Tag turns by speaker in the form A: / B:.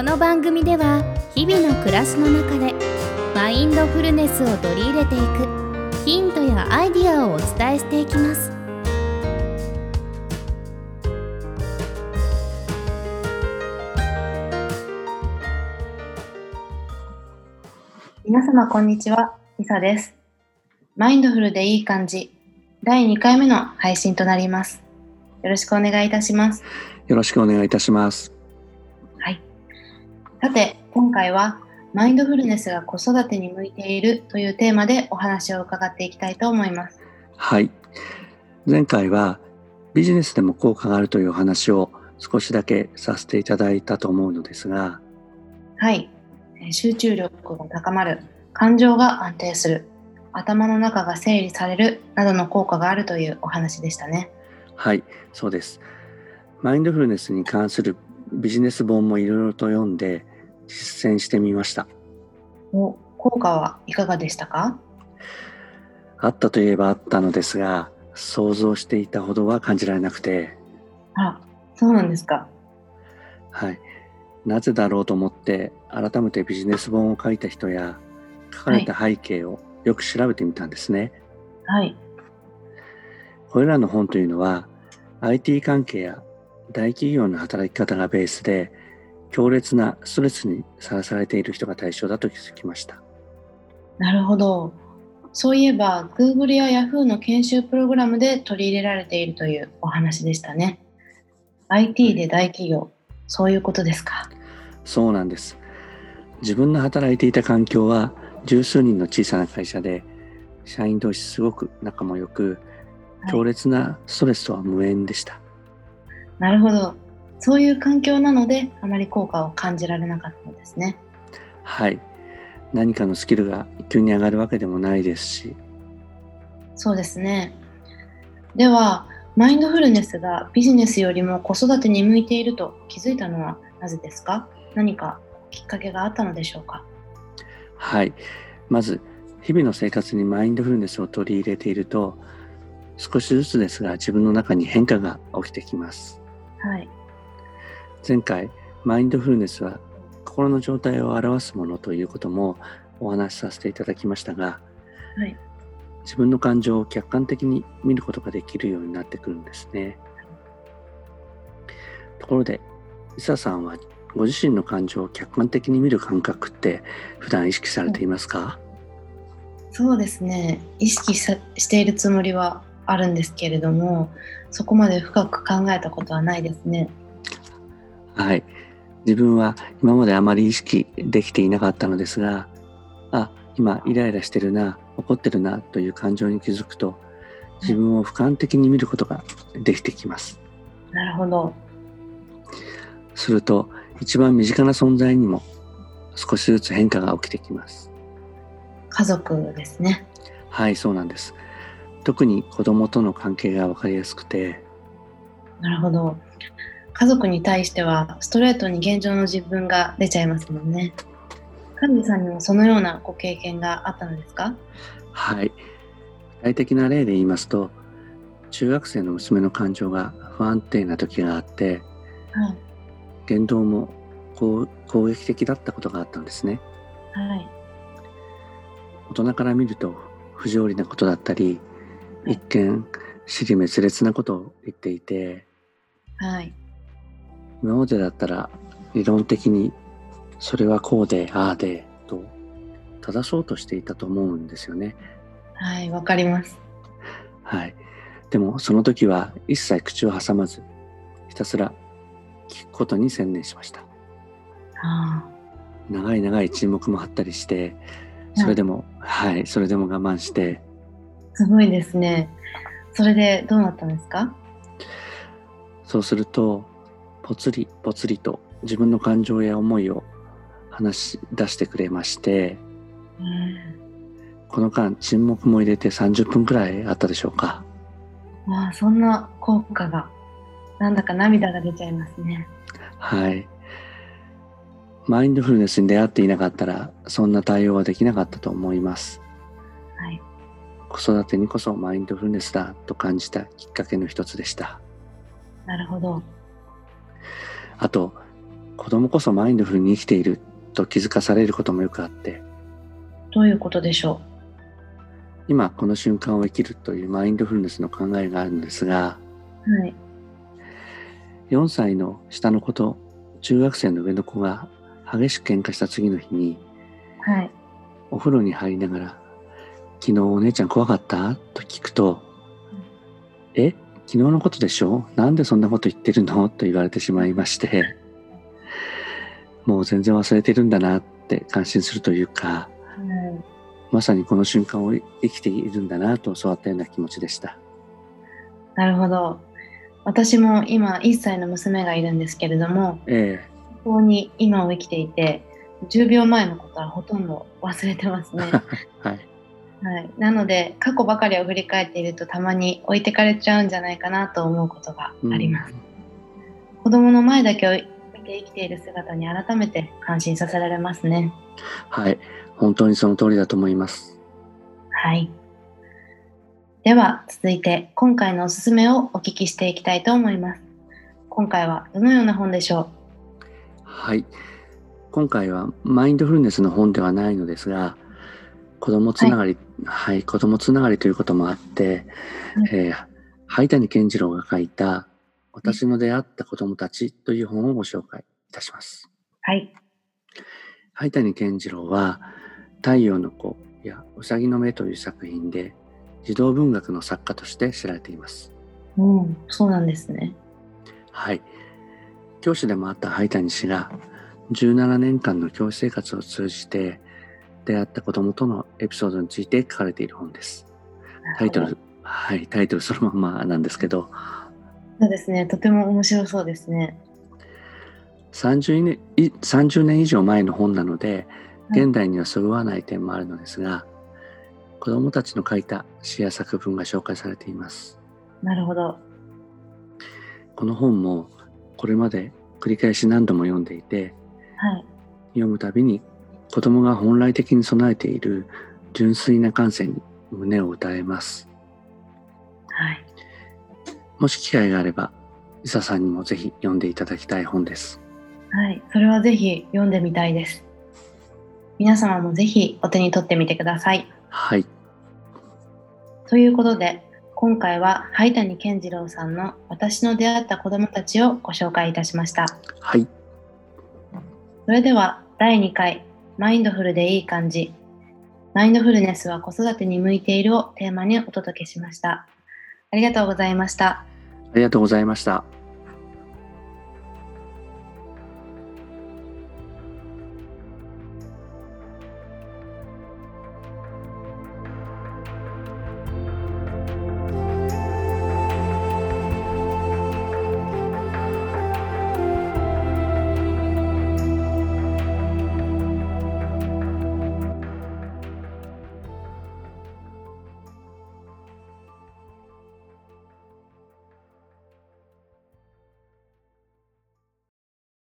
A: この番組では日々の暮らしの中でマインドフルネスを取り入れていくヒントやアイディアをお伝えしていきます
B: 皆様こんにちは、リサです。マインドフルでいい感じ、第2回目の配信となります。よろしくお願いいたします。
C: よろしくお願いいたします。
B: はい。さて、今回はマインドフルネスが子育てに向いているというテーマでお話を伺っていきたいと思います。
C: はい。前回はビジネスでも効果があるというお話を少しだけさせていただいたと思うのですが、
B: はい。えー集中力が高まる、感情が安定する、頭の中が整理されるなどの効果があるというお話でしたね。
C: はい、そうです。マインドフルネスに関するビジネス本もいろいろと読んで実践してみました。
B: お効果はいかがでしたか？
C: あったといえばあったのですが、想像していたほどは感じられなくて、
B: あ、そうなんですか。
C: はい。なぜだろうと思って改めてビジネス本を書いた人や書かれた背景をよく調べてみたんですね。
B: はい。
C: これらの本というのは IT 関係や大企業の働き方がベースで強烈なストレスにさらされている人が対象だと気づきました。
B: なるほど。そういえば、Google や Yahoo の研修プログラムで取り入れられているというお話でしたね。IT で大企業、そういうことですか？
C: そうなんです。自分の働いていた環境は十数人の小さな会社で社員同士すごく仲も良く
B: はい
C: 強烈なストレスとは無縁でした。
B: なるほど。そういう環境なので、あまり効果を感じられなかったのですね。
C: はい。何かのスキルが急に上がるわけでもないですし、
B: そうですね。では、マインドフルネスがビジネスよりも子育てに向いていると気づいたのはなぜですか？何かきっかけがあったのでしょうか？
C: はい。まず、日々の生活にマインドフルネスを取り入れていると、少しずつですが自分の中に変化が起きてきます。
B: はい。
C: 前回、マインドフルネスは心の状態を表すものということもお話しさせていただきましたが、
B: はい。
C: 自分の感情を客観的に見ることができるようになってくるんですね。ところで、リサさんはご自身の感情を客観的に見る感覚って普段意識されていますか、
B: そうですね。意識さしているつもりはあるんですけれども、そこまで深く考えたことはないですね。
C: はい。自分は今まであまり意識できていなかったのですが、あ、今イライラしてるな、怒ってるなという感情に気づくと、自分を俯瞰的に見ることができてきます。
B: なるほど。
C: すると、一番身近な存在にも少しずつ変化が起きてきます。
B: 家族ですね。
C: はい、そうなんです。特に子供との関係がわかりやすくて、
B: なるほど。家族に対してはストレートに現状の自分が出ちゃいますもんね。神治さんにもそのようなご経験があったのですか？
C: はい。具体的な例で言いますと、中学生の娘の感情が不安定な時があって、
B: はい。
C: 言動も攻攻撃的だったことがあったんですね。
B: はい。
C: 大人から見ると不条理なことだったり、一見支離滅裂なことを言っていて、
B: はい。
C: 今までだったら理論的にそれはこうで、ああで、と正そうとしていたと思うんですよね。
B: はい。わかります。
C: はい。でもその時は一切口を挟まず、ひたすら聞くことに専念しました。
B: あ
C: 長い長い沈黙も張ったりして、それでも、はい、それでも我慢して、
B: あ、すごいですね。それでどうなったんですか？
C: そうすると、ぽつりぽつりと自分の感情や思いを話し出してくれまして、
B: うん。
C: この間沈黙も入れて30分くらいあったでしょうか。
B: ああ、そんな効果が。なんだか涙が出ちゃいますね。
C: はい。マインドフルネスに出会っていなかったら、そんな対応はできなかったと思います。
B: はい。
C: 子育てにこそマインドフルネスだと感じたきっかけの一つでした。
B: なるほど。
C: あと、子供こそマインドフルに生きていると気づかされることもよくあって
B: どういうことでしょ
C: 今この瞬間を生きるというマインドフルネスの考えがあるのですが
B: うはい。
C: 4歳の下の子と中学生の上の子が激しく喧嘩した次の日に
B: はい。
C: お風呂に入りながら「昨日お姉ちゃん怖かった?」と聞くと「え？昨日のことでしょ？なんでそんなこと言ってるの?」と言われてしまいましてもう全然忘れてるんだなって感心するというか
B: うん
C: まさにこの瞬間を生きているんだなと教わったような気持ちでした。
B: なるほど。私も今1歳の娘がいるんですけれども、
C: え
B: 本当に今を生きていて、10秒前のことはほとんど忘れてますね。
C: え はい
B: はい、なので過去ばかりを振り返っているとたまに置いてかれちゃうんじゃないかなと思うことがあります、子供の前だけを見て生きている姿に改めて感心させられますね。
C: はい。本当にその通りだと思います。
B: はい。では続いて今回のおすすめをお聞きしていきたいと思います。今回はどのような本でしょ
C: はい。今回はマインドフルネスの本ではないのですが、子供つながり、はい、子供つながりということもあって、
B: はい
C: えー灰谷健次郎が書いた私の出会った子供たちという本をご紹介いたします。
B: うはい
C: 灰谷健次郎は太陽の子やうさぎの目という作品で児童文学の作家として知られています。
B: うんそうなんですね
C: はい。教師でもあった灰谷氏が17年間の教師生活を通じて出会った子供とのエピソードについて書かれている本です。タイトル、はい、タイトルそのままなんですけど、
B: そうですねとても面白そうですね。
C: 30年い30年以上前の本なので、
B: はい。
C: 現代にはそぐわない点もあるのですが、子供たちの書いた詩や作文が紹介されています。
B: なるほど。
C: この本もこれまで繰り返し何度も読んでいて、
B: はい。
C: 読むたびに子供が本来的に備えている純粋な感性に胸を打たれます。
B: はい
C: もし機会があれば、リサさんにもぜひ読んでいただきたい本です。
B: はい、それはぜひ読んでみたいです。皆様もぜひお手に取ってみてください。
C: はい。
B: ということで、今回は灰谷健次郎さんの私の出会った子供たちをご紹介いたしました。
C: はい。
B: それでは第2回、マインドフルでいい感じ。マインドフルネスは子育てに向いているをテーマにお届けしました。ありがとうございました。
C: ありがとうございました。